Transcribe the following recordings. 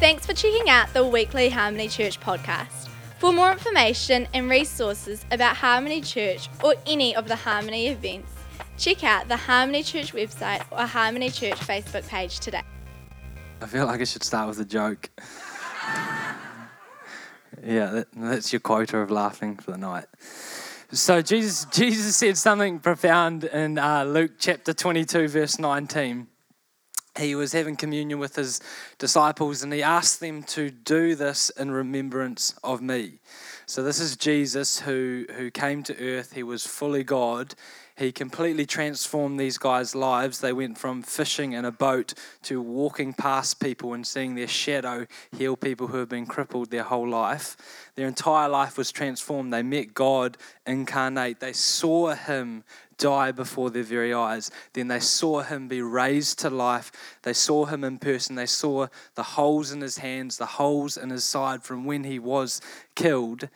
Thanks for checking out the weekly Harmony Church podcast. For more information and resources about Harmony Church or any of the Harmony events, check out the Harmony Church website or Harmony Church Facebook page today. I feel like I should start with a joke. yeah, that, that's your quota of laughing for the night. So Jesus, Jesus said something profound in uh, Luke chapter 22, verse 19. He was having communion with his disciples and he asked them to do this in remembrance of me. So this is Jesus who, who came to earth. He was fully God he completely transformed these guys' lives. They went from fishing in a boat to walking past people and seeing their shadow heal people who have been crippled their whole life. Their entire life was transformed. They met God incarnate. They saw Him die before their very eyes. Then they saw Him be raised to life. They saw Him in person. They saw the holes in His hands, the holes in His side from when He was killed.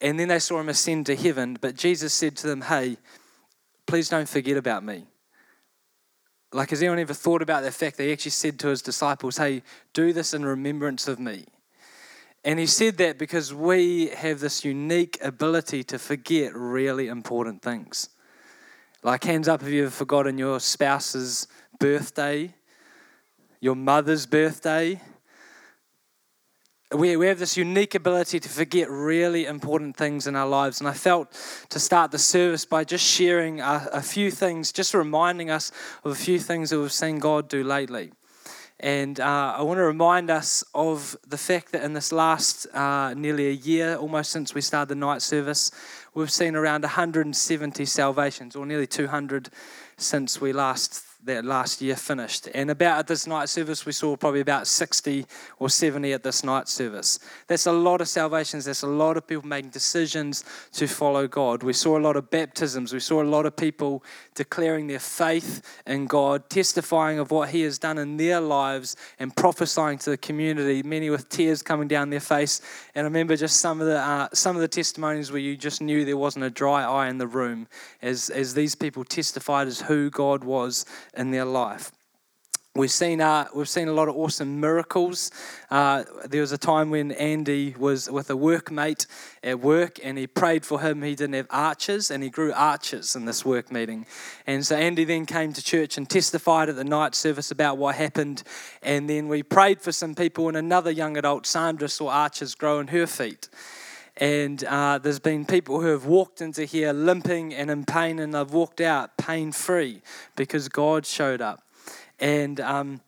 And then they saw Him ascend to heaven. But Jesus said to them, Hey, please don't forget about me. Like, has anyone ever thought about the fact that he actually said to his disciples, hey, do this in remembrance of me? And he said that because we have this unique ability to forget really important things. Like, hands up if you've forgotten your spouse's birthday, your mother's birthday, we, we have this unique ability to forget really important things in our lives. And I felt to start the service by just sharing a, a few things, just reminding us of a few things that we've seen God do lately. And uh, I want to remind us of the fact that in this last uh, nearly a year, almost since we started the night service, we've seen around 170 salvations, or nearly 200 since we last that last year finished. And about at this night service, we saw probably about 60 or 70 at this night service. That's a lot of salvations. That's a lot of people making decisions to follow God. We saw a lot of baptisms. We saw a lot of people declaring their faith in God, testifying of what He has done in their lives, and prophesying to the community, many with tears coming down their face. And I remember just some of the, uh, some of the testimonies where you just knew there wasn't a dry eye in the room as, as these people testified as who God was in their life. We've seen, uh, we've seen a lot of awesome miracles. Uh, there was a time when Andy was with a workmate at work and he prayed for him. He didn't have arches and he grew arches in this work meeting. And so Andy then came to church and testified at the night service about what happened. And then we prayed for some people, and another young adult, Sandra, saw arches grow in her feet. And uh, there's been people who have walked into here limping and in pain, and they've walked out pain free because God showed up. And um,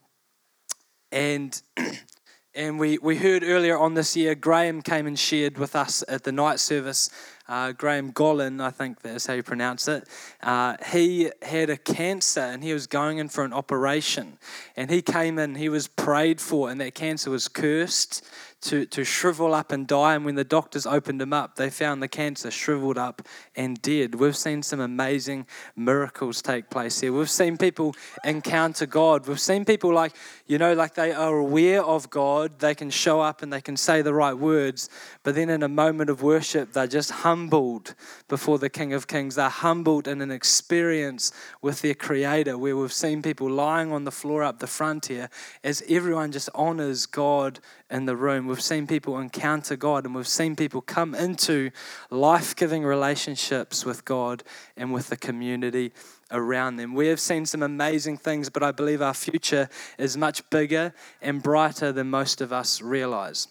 and and we, we heard earlier on this year, Graham came and shared with us at the night service. Uh, Graham Gollin, I think that's how you pronounce it. Uh, he had a cancer and he was going in for an operation. And he came in, he was prayed for, and that cancer was cursed to, to shrivel up and die. And when the doctors opened him up, they found the cancer shriveled up and dead. We've seen some amazing miracles take place here. We've seen people encounter God. We've seen people like, you know, like they are aware of God. They can show up and they can say the right words. But then in a moment of worship, they're just humbled before the King of Kings. They're humbled in an experience with their Creator where we've seen people lying on the floor up the front here as everyone just honors God in the room. We've seen people encounter God and we've seen people come into life giving relationships with God and with the community around them. We have seen some amazing things, but I believe our future is much bigger and brighter than most of us realize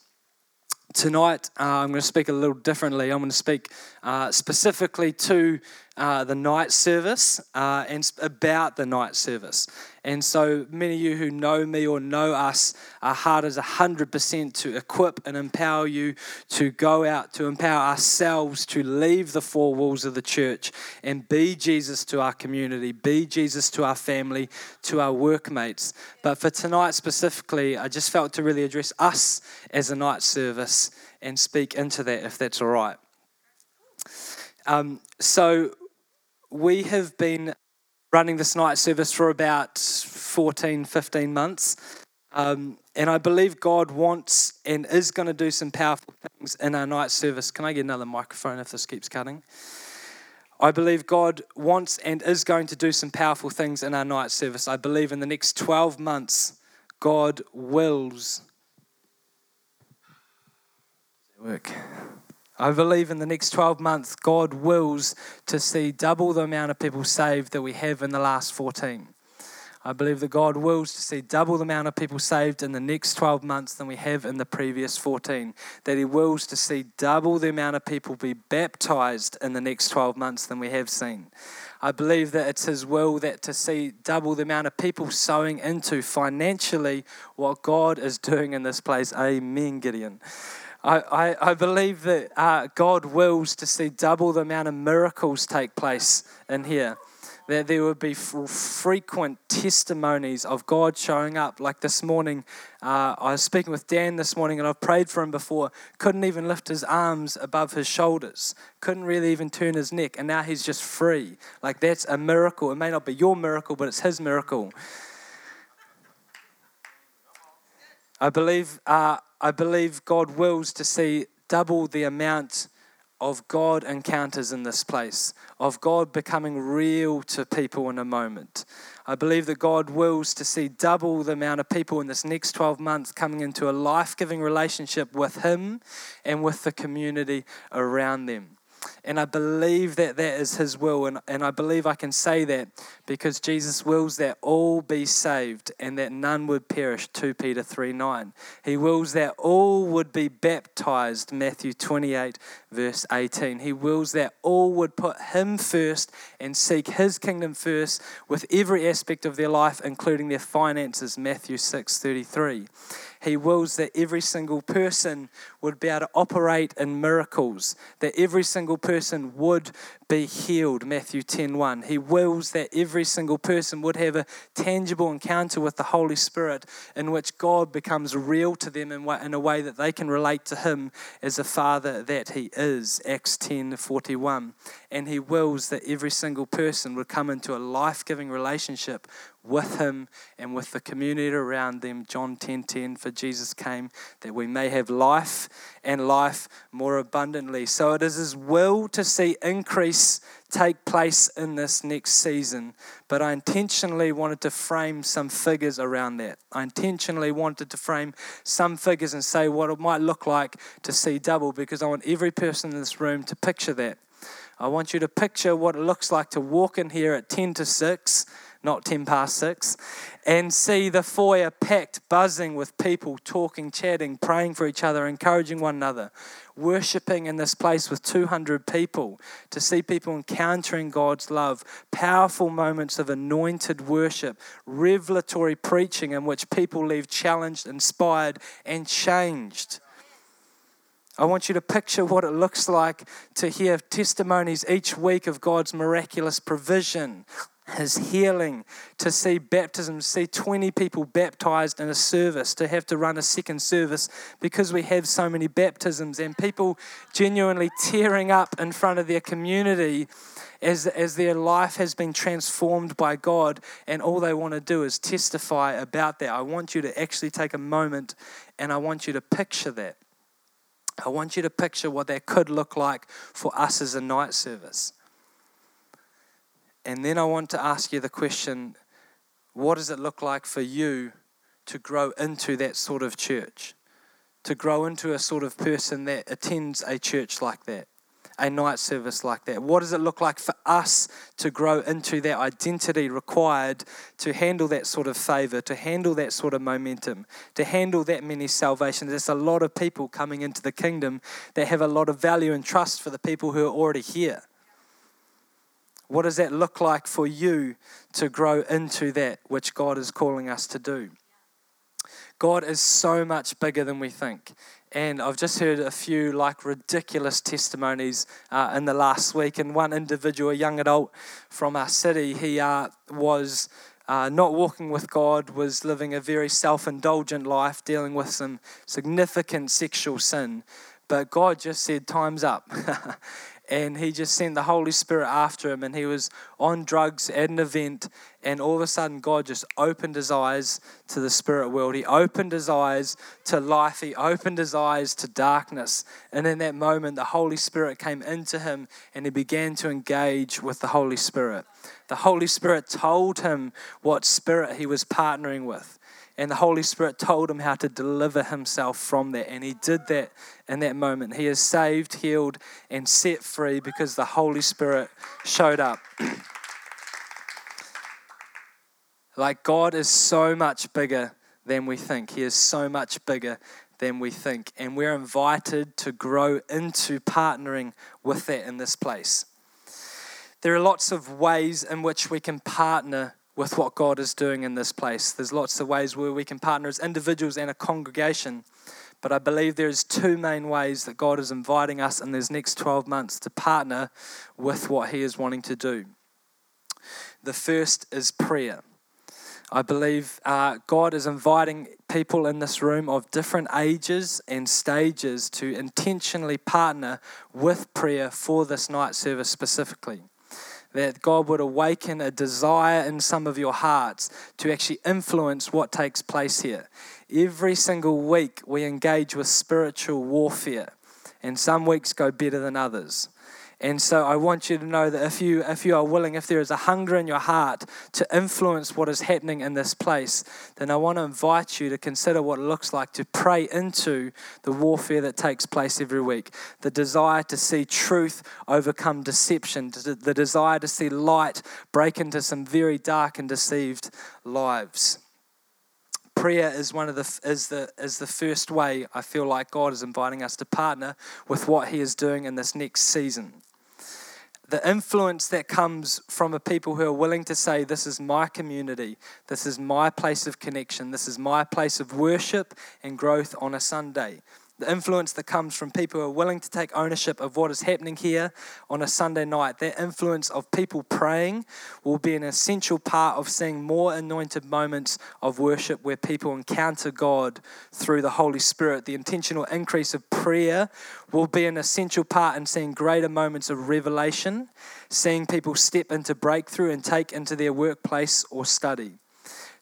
tonight uh, I'm going to speak a little differently. I'm going to speak uh, specifically to uh, the night service uh, and about the night service. And so, many of you who know me or know us, our heart is 100% to equip and empower you to go out, to empower ourselves to leave the four walls of the church and be Jesus to our community, be Jesus to our family, to our workmates. But for tonight specifically, I just felt to really address us as a night service and speak into that if that's all right. Um, so, we have been running this night service for about 14, 15 months. Um, and I believe God wants and is going to do some powerful things in our night service. Can I get another microphone if this keeps cutting? I believe God wants and is going to do some powerful things in our night service. I believe in the next 12 months, God wills work. I believe in the next 12 months, God wills to see double the amount of people saved that we have in the last 14. I believe that God wills to see double the amount of people saved in the next 12 months than we have in the previous 14. That He wills to see double the amount of people be baptized in the next 12 months than we have seen. I believe that it's His will that to see double the amount of people sowing into financially what God is doing in this place. Amen, Gideon. I, I, believe that uh, God wills to see double the amount of miracles take place in here that there would be frequent testimonies of God showing up. Like this morning, uh, I was speaking with Dan this morning and I've prayed for him before. Couldn't even lift his arms above his shoulders, couldn't really even turn his neck, and now he's just free. Like that's a miracle. It may not be your miracle, but it's his miracle. I believe, uh, I believe God wills to see double the amount of God encounters in this place, of God becoming real to people in a moment. I believe that God wills to see double the amount of people in this next 12 months coming into a life giving relationship with Him and with the community around them. And I believe that that is His will. And, and I believe I can say that because Jesus wills that all be saved and that none would perish. 2 Peter 3 9. He wills that all would be baptized. Matthew 28, verse 18. He wills that all would put Him first and seek His kingdom first with every aspect of their life, including their finances. Matthew 6 33. He wills that every single person would be able to operate in miracles, that every single person would be healed. Matthew 10:1. He wills that every single person would have a tangible encounter with the Holy Spirit in which God becomes real to them in a way that they can relate to Him as a Father that He is. Acts 10:41. And He wills that every single person would come into a life-giving relationship with him and with the community around them. John 10:10 10, 10, for Jesus came that we may have life and life more abundantly. So it is his will to see increase take place in this next season, but I intentionally wanted to frame some figures around that. I intentionally wanted to frame some figures and say what it might look like to see double because I want every person in this room to picture that. I want you to picture what it looks like to walk in here at 10 to 6 not 10 past 6, and see the foyer packed, buzzing with people talking, chatting, praying for each other, encouraging one another, worshipping in this place with 200 people, to see people encountering God's love, powerful moments of anointed worship, revelatory preaching in which people leave challenged, inspired, and changed. I want you to picture what it looks like to hear testimonies each week of God's miraculous provision, his healing, to see baptisms, see 20 people baptized in a service, to have to run a second service because we have so many baptisms, and people genuinely tearing up in front of their community as, as their life has been transformed by God, and all they want to do is testify about that. I want you to actually take a moment and I want you to picture that. I want you to picture what that could look like for us as a night service. And then I want to ask you the question what does it look like for you to grow into that sort of church? To grow into a sort of person that attends a church like that, a night service like that? What does it look like for us to grow into that identity required to handle that sort of favor, to handle that sort of momentum, to handle that many salvations? There's a lot of people coming into the kingdom that have a lot of value and trust for the people who are already here. What does that look like for you to grow into that which God is calling us to do? God is so much bigger than we think. And I've just heard a few like ridiculous testimonies uh, in the last week. And one individual, a young adult from our city, he uh, was uh, not walking with God, was living a very self indulgent life, dealing with some significant sexual sin. But God just said, Time's up. and he just sent the Holy Spirit after him, and he was on drugs at an event, And all of a sudden, God just opened his eyes to the spirit world. He opened his eyes to life. He opened his eyes to darkness. And in that moment, the Holy Spirit came into him and he began to engage with the Holy Spirit. The Holy Spirit told him what spirit he was partnering with. And the Holy Spirit told him how to deliver himself from that. And he did that in that moment. He is saved, healed, and set free because the Holy Spirit showed up. like, God is so much bigger than we think. He is so much bigger than we think. And we're invited to grow into partnering with that in this place. There are lots of ways in which we can partner with what God is doing in this place. There's lots of ways where we can partner as individuals and a congregation. But I believe there's two main ways that God is inviting us in these next 12 months to partner with what He is wanting to do. The first is prayer. I believe uh, God is inviting people in this room of different ages and stages to intentionally partner with prayer for this night service specifically that God would awaken a desire in some of your hearts to actually influence what takes place here. Every single week, we engage with spiritual warfare, and some weeks go better than others. And so I want you to know that if you if you are willing, if there is a hunger in your heart to influence what is happening in this place, then I want to invite you to consider what it looks like to pray into the warfare that takes place every week. The desire to see truth overcome deception, the desire to see light break into some very dark and deceived lives prayer is one of the is the is the first way I feel like God is inviting us to partner with what He is doing in this next season the influence that comes from a people who are willing to say, This is my community, this is my place of connection, this is my place of worship and growth on a Sunday the influence that comes from people who are willing to take ownership of what is happening here on a Sunday night, that influence of people praying will be an essential part of seeing more anointed moments of worship where people encounter God through the Holy Spirit. The intentional increase of prayer will be an essential part in seeing greater moments of revelation, seeing people step into breakthrough and take into their workplace or study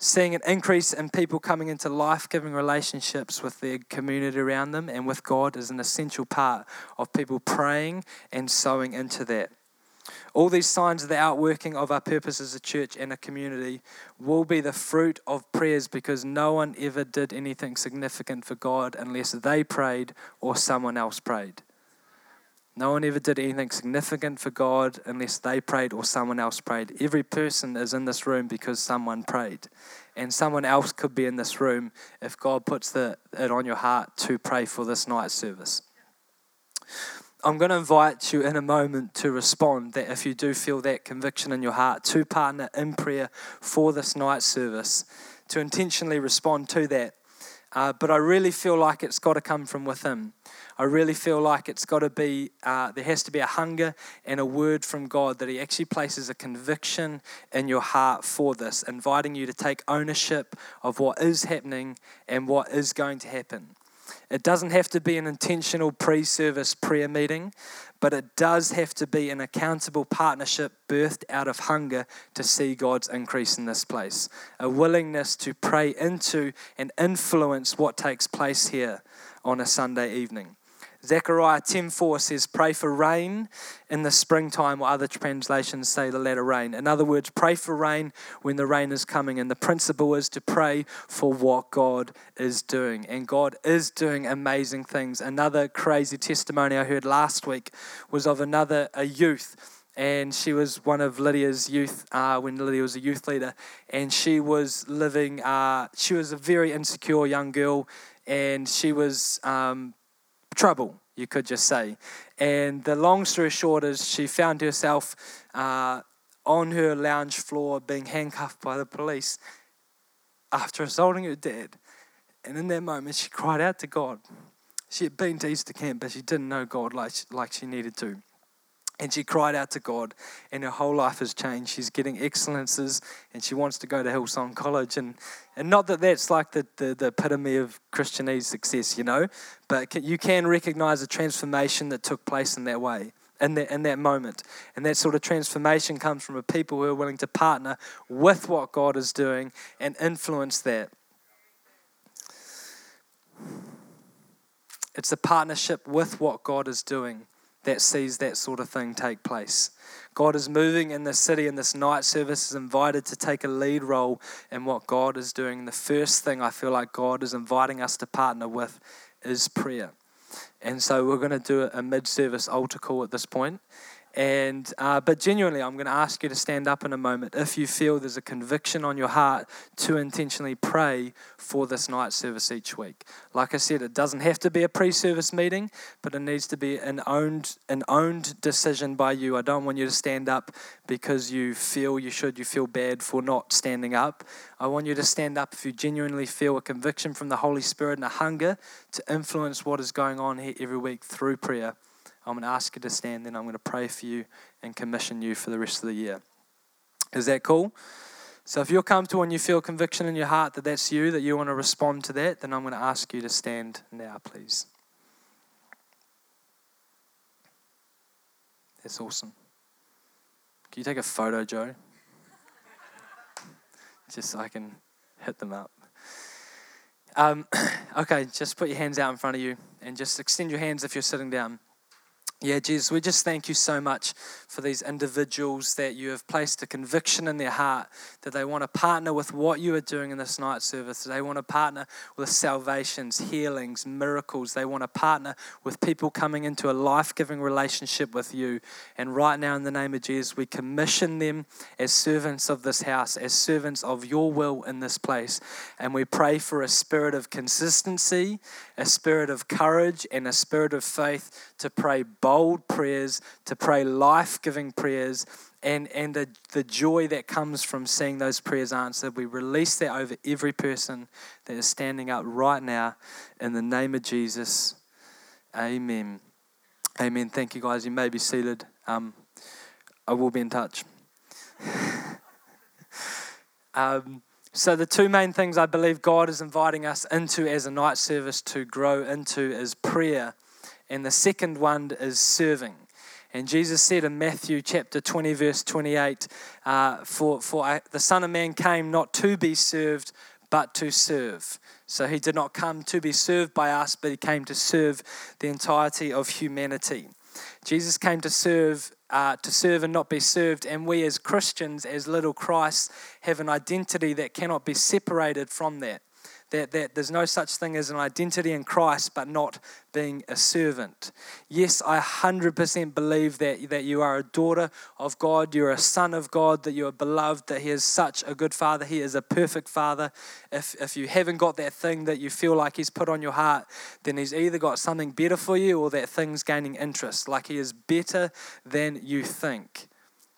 seeing an increase in people coming into life giving relationships with their community around them and with God is an essential part of people praying and sowing into that. All these signs of the outworking of our purpose as a church and a community will be the fruit of prayers because no one ever did anything significant for God unless they prayed or someone else prayed. No one ever did anything significant for God unless they prayed or someone else prayed. Every person is in this room because someone prayed. And someone else could be in this room if God puts the, it on your heart to pray for this night service. I'm going to invite you in a moment to respond that if you do feel that conviction in your heart, to partner in prayer for this night service, to intentionally respond to that. Uh, but I really feel like it's got to come from within. I really feel like it's got to be, uh, there has to be a hunger and a word from God that He actually places a conviction in your heart for this, inviting you to take ownership of what is happening and what is going to happen. It doesn't have to be an intentional pre service prayer meeting, but it does have to be an accountable partnership birthed out of hunger to see God's increase in this place. A willingness to pray into and influence what takes place here on a Sunday evening. Zechariah 10:4 says, "Pray for rain in the springtime," or other translations say the latter rain. In other words, pray for rain when the rain is coming. And the principle is to pray for what God is doing. And God is doing amazing things. Another crazy testimony I heard last week was of another a youth and she was one of Lydia's youth uh, when Lydia was a youth leader, and she was living. Uh, she was a very insecure young girl, and she was um, trouble, you could just say. And the long story short is she found herself uh, on her lounge floor being handcuffed by the police after assaulting her dad. And in that moment, she cried out to God. She had been to Easter camp, but she didn't know God like, like she needed to. And she cried out to God, and her whole life has changed. She's getting excellences, and she wants to go to Hillsong College. And, and not that that's like the, the, the epitome of Christianese success, you know, but you can recognize the transformation that took place in that way. in that, in that moment. And that sort of transformation comes from a people who are willing to partner with what God is doing and influence that. It's a partnership with what God is doing that sees that sort of thing take place. God is moving in this city, and this night service is invited to take a lead role in what God is doing. The first thing I feel like God is inviting us to partner with is prayer. And so we're going to do a mid service altar call at this point. And uh, but genuinely, I'm going to ask you to stand up in a moment if you feel there's a conviction on your heart to intentionally pray for this night service each week. Like I said, it doesn't have to be a pre-service meeting, but it needs to be an owned an owned decision by you. I don't want you to stand up because you feel you should. You feel bad for not standing up. I want you to stand up if you genuinely feel a conviction from the Holy Spirit and a hunger to influence what is going on here every week through prayer. I'm going to ask you to stand, then I'm going to pray for you and commission you for the rest of the year. Is that cool? So if you're comfortable and you feel conviction in your heart that that's you, that you want to respond to that, then I'm going to ask you to stand now, please. That's awesome. Can you take a photo, Joe? just so I can hit them up. Um, okay, just put your hands out in front of you and just extend your hands if you're sitting down. Yeah, Jesus, we just thank you so much for these individuals that you have placed a conviction in their heart that they want to partner with what you are doing in this night service. They want to partner with salvations, healings, miracles. They want to partner with people coming into a life giving relationship with you. And right now, in the name of Jesus, we commission them as servants of this house, as servants of your will in this place. And we pray for a spirit of consistency, a spirit of courage, and a spirit of faith to pray bold prayers, to pray life giving prayers, and, and the, the joy that comes from seeing those prayers answered. We release that over every person that is standing up right now in the name of Jesus. Amen. Amen. Thank you, guys. You may be seated. Um, I will be in touch. um, so, the two main things I believe God is inviting us into as a night service to grow into is prayer and the second one is serving. And Jesus said in Matthew chapter 20, verse 28, uh, for, for I, the Son of Man came not to be served, but to serve. So he did not come to be served by us, but he came to serve the entirety of humanity. Jesus came to serve, uh, to serve and not be served. And we as Christians, as little Christ, have an identity that cannot be separated from that that, that there's no such thing as an identity in Christ but not being a servant. Yes, I 100% believe that, that you are a daughter of God, you're a son of God, that you are beloved, that He is such a good Father, He is a perfect Father. If, if you haven't got that thing that you feel like He's put on your heart, then He's either got something better for you or that thing's gaining interest, like He is better than you think.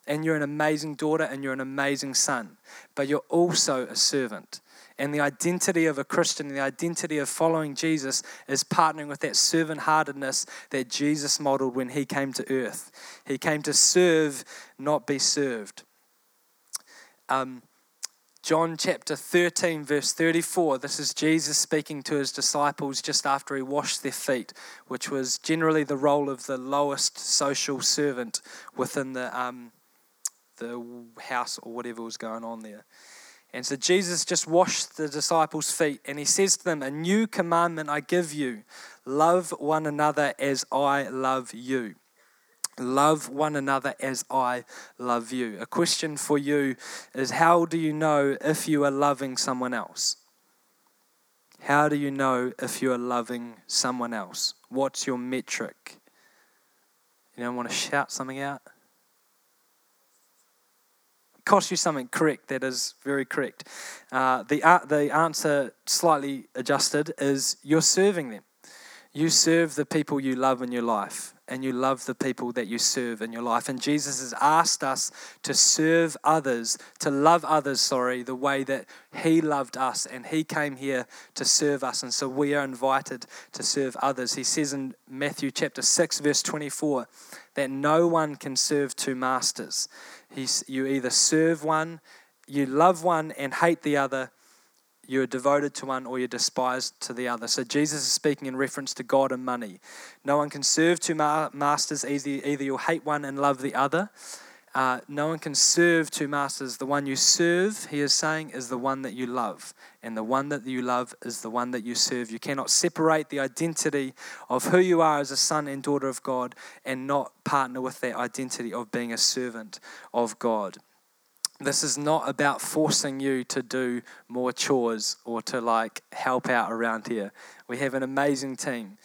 And you're an amazing daughter and you're an amazing son, but you're also a servant. And the identity of a Christian, the identity of following Jesus, is partnering with that servant heartedness that Jesus modeled when he came to earth. He came to serve, not be served. Um, John chapter 13, verse 34, this is Jesus speaking to his disciples just after he washed their feet, which was generally the role of the lowest social servant within the, um, the house or whatever was going on there. And so Jesus just washed the disciples' feet and he says to them, A new commandment I give you love one another as I love you. Love one another as I love you. A question for you is How do you know if you are loving someone else? How do you know if you are loving someone else? What's your metric? You don't want to shout something out? Cost you something correct that is very correct. Uh, the, uh, the answer, slightly adjusted, is you're serving them. You serve the people you love in your life, and you love the people that you serve in your life. And Jesus has asked us to serve others, to love others, sorry, the way that He loved us, and He came here to serve us. And so we are invited to serve others. He says in Matthew chapter 6, verse 24, that no one can serve two masters. He's, you either serve one, you love one and hate the other, you're devoted to one or you're despised to the other. So Jesus is speaking in reference to God and money. No one can serve two ma- masters, either, either you'll hate one and love the other. Uh, no one can serve two masters. The one you serve, he is saying, is the one that you love. And the one that you love is the one that you serve. You cannot separate the identity of who you are as a son and daughter of God and not partner with that identity of being a servant of God. This is not about forcing you to do more chores or to like help out around here. We have an amazing team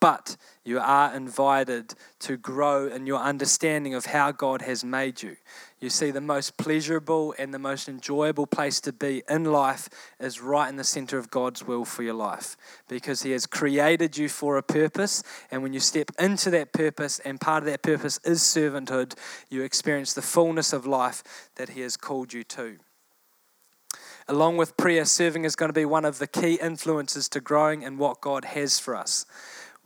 but you are invited to grow in your understanding of how God has made you. You see, the most pleasurable and the most enjoyable place to be in life is right in the center of God's will for your life because He has created you for a purpose. And when you step into that purpose, and part of that purpose is servanthood, you experience the fullness of life that He has called you to. Along with prayer, serving is going to be one of the key influences to growing in what God has for us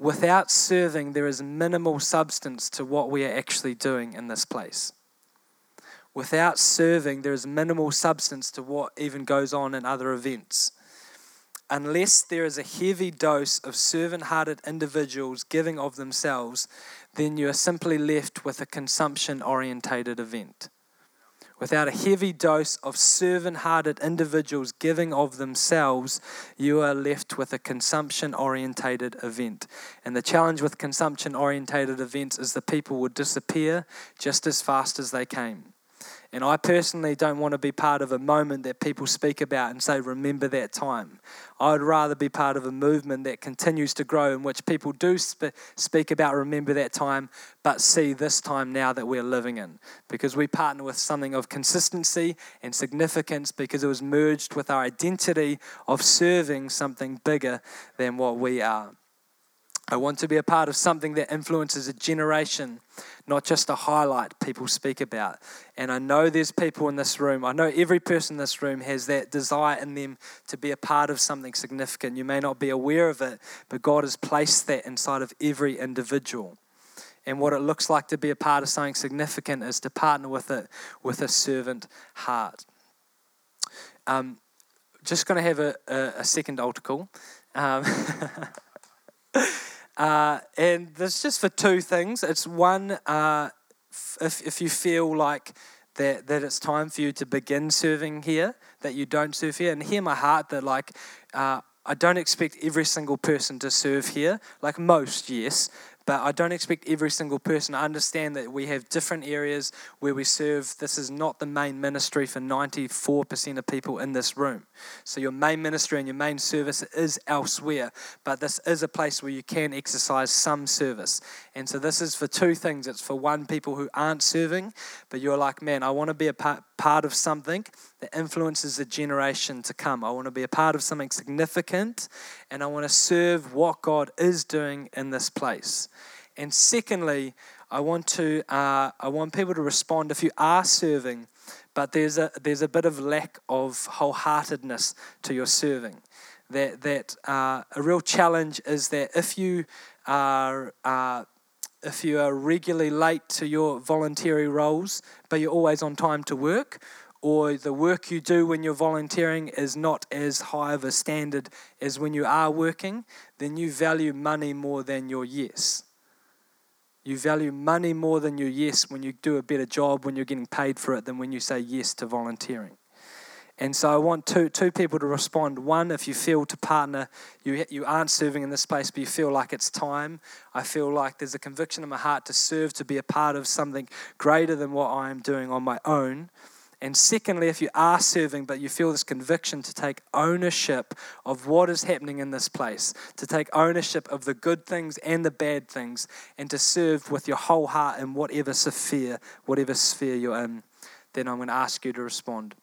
without serving, there is minimal substance to what we are actually doing in this place. Without serving, there is minimal substance to what even goes on in other events. Unless there is a heavy dose of servant hearted individuals giving of themselves, then you are simply left with a consumption orientated event without a heavy dose of servant hearted individuals giving of themselves, you are left with a consumption orientated event. And the challenge with consumption orientated events is the people would disappear just as fast as they came. And I personally don't want to be part of a moment that people speak about and say, remember that time. I would rather be part of a movement that continues to grow in which people do sp- speak about remember that time, but see this time now that we're living in. Because we partner with something of consistency and significance because it was merged with our identity of serving something bigger than what we are. I want to be a part of something that influences a generation, not just a highlight people speak about. And I know there's people in this room, I know every person in this room has that desire in them to be a part of something significant. You may not be aware of it, but God has placed that inside of every individual. And what it looks like to be a part of something significant is to partner with it with a servant heart. Um, just going to have a, a, a second altar call. Um, Uh, and this just for two things. It's one, uh, if, if you feel like that, that it's time for you to begin serving here, that you don't serve here, and hear my heart that, like, uh, I don't expect every single person to serve here. Like most, yes, but I don't expect every single person. I understand that we have different areas where we serve. This is not the main ministry for 94% of people in this room. So your main ministry and your main service is elsewhere, but this is a place where you can exercise some service. And so this is for two things. It's for one, people who aren't serving, but you're like, man, I want to be a part, part of something that influences the generation to come. I want to be a part of something significant, and I want to serve what God is doing in this place. And secondly, I want to uh, I want people to respond if you are serving, but there's a there's a bit of lack of wholeheartedness to your serving. That that uh, a real challenge is that if you are uh, if you are regularly late to your voluntary roles, but you're always on time to work, or the work you do when you're volunteering is not as high of a standard as when you are working, then you value money more than your yes. You value money more than your yes when you do a better job, when you're getting paid for it, than when you say yes to volunteering. And so I want two, two people to respond. One, if you feel to partner, you, you aren't serving in this place, but you feel like it's time. I feel like there's a conviction in my heart to serve, to be a part of something greater than what I am doing on my own. And secondly, if you are serving, but you feel this conviction to take ownership of what is happening in this place, to take ownership of the good things and the bad things, and to serve with your whole heart in whatever sphere, whatever sphere you're in, then I'm going to ask you to respond.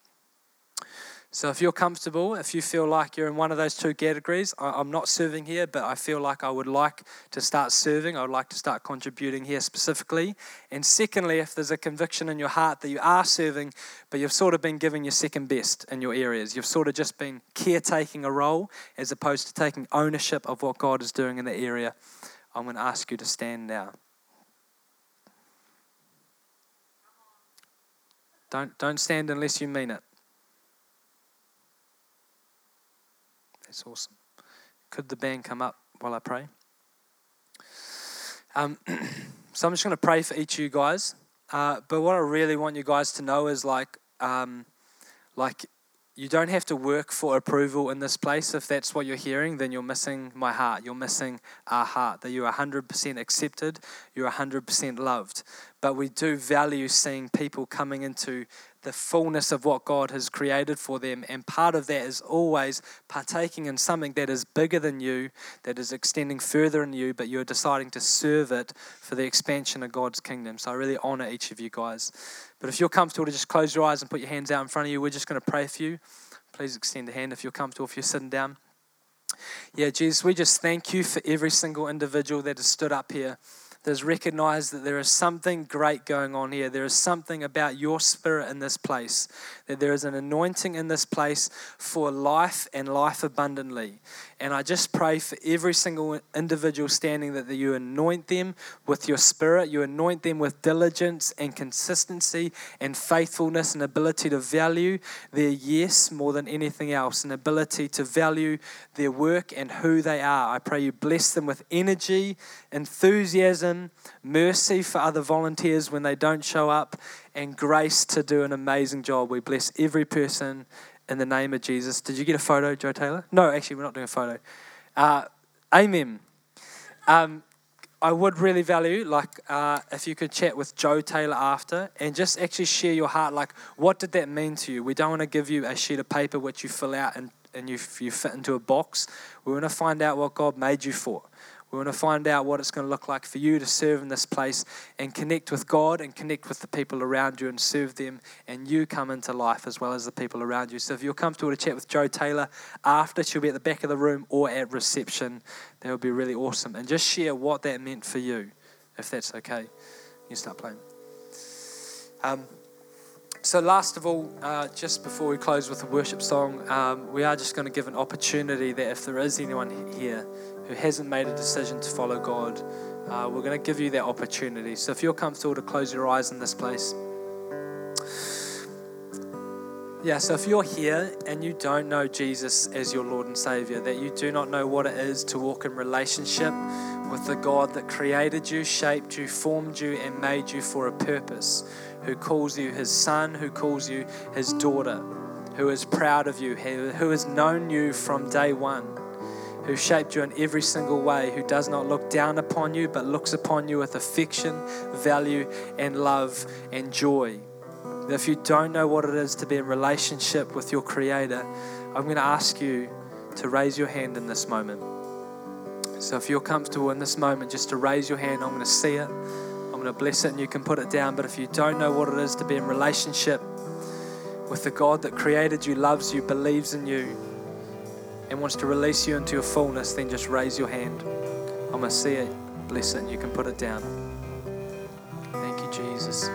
So if you're comfortable, if you feel like you're in one of those two categories, I'm not serving here, but I feel like I would like to start serving. I would like to start contributing here specifically. And secondly, if there's a conviction in your heart that you are serving, but you've sort of been giving your second best in your areas, you've sort of just been caretaking a role as opposed to taking ownership of what God is doing in the area, I'm going to ask you to stand now. Don't, don't stand unless you mean it. That's awesome. Could the band come up while I pray? Um, so I'm just going to pray for each of you guys. Uh, but what I really want you guys to know is like, um, like you don't have to work for approval in this place. If that's what you're hearing, then you're missing my heart. You're missing our heart. That you're 100% accepted. You're 100% loved. But we do value seeing people coming into the fullness of what God has created for them. And part of that is always partaking in something that is bigger than you, that is extending further in you, but you're deciding to serve it for the expansion of God's kingdom. So I really honor each of you guys. But if you're comfortable to just close your eyes and put your hands out in front of you, we're just going to pray for you. Please extend a hand if you're comfortable, if you're sitting down. Yeah, Jesus, we just thank you for every single individual that has stood up here has recognized that there is something great going on here. There is something about your spirit in this place, that there is an anointing in this place for life and life abundantly. And I just pray for every single individual standing that you anoint them with your spirit, you anoint them with diligence and consistency and faithfulness and ability to value their yes more than anything else, an ability to value their work and who they are. I pray you bless them with energy, enthusiasm, mercy for other volunteers when they don't show up, and grace to do an amazing job. We bless every person in the name of Jesus. Did you get a photo, Joe Taylor? No, actually, we're not doing a photo. Uh, amen. Um, I would really value, like, uh, if you could chat with Joe Taylor after and just actually share your heart. Like, what did that mean to you? We don't want to give you a sheet of paper which you fill out and, and you, you fit into a box. We want to find out what God made you for. We want to find out what it's going to look like for you to serve in this place and connect with God and connect with the people around you and serve them, and you come into life as well as the people around you. So if you're comfortable to chat with Joe Taylor after, she'll be at the back of the room or at reception. That would be really awesome. And just share what that meant for you, if that's okay. You start playing. Um, so, last of all, uh, just before we close with a worship song, um, we are just going to give an opportunity that if there is anyone here who hasn't made a decision to follow God, uh, we're going to give you that opportunity. So if you're comfortable to close your eyes in this place. Yeah, so if you're here and you don't know Jesus as your Lord and Savior, that you do not know what it is to walk in relationship with the God that created you, shaped you, formed you, and made you for a purpose, who calls you his son, who calls you his daughter, who is proud of you, who has known you from day one who shaped you in every single way, who does not look down upon you, but looks upon you with affection, value, and love and joy. If you don't know what it is to be in relationship with your Creator, I'm going to ask you to raise your hand in this moment. So if you're comfortable in this moment, just to raise your hand, I'm going to see it. I'm going to bless it and you can put it down. But if you don't know what it is to be in relationship with the God that created you, loves you, believes in you, and wants to release you into your fullness, then just raise your hand. I'm going to see it, bless it, you can put it down. Thank you, Jesus.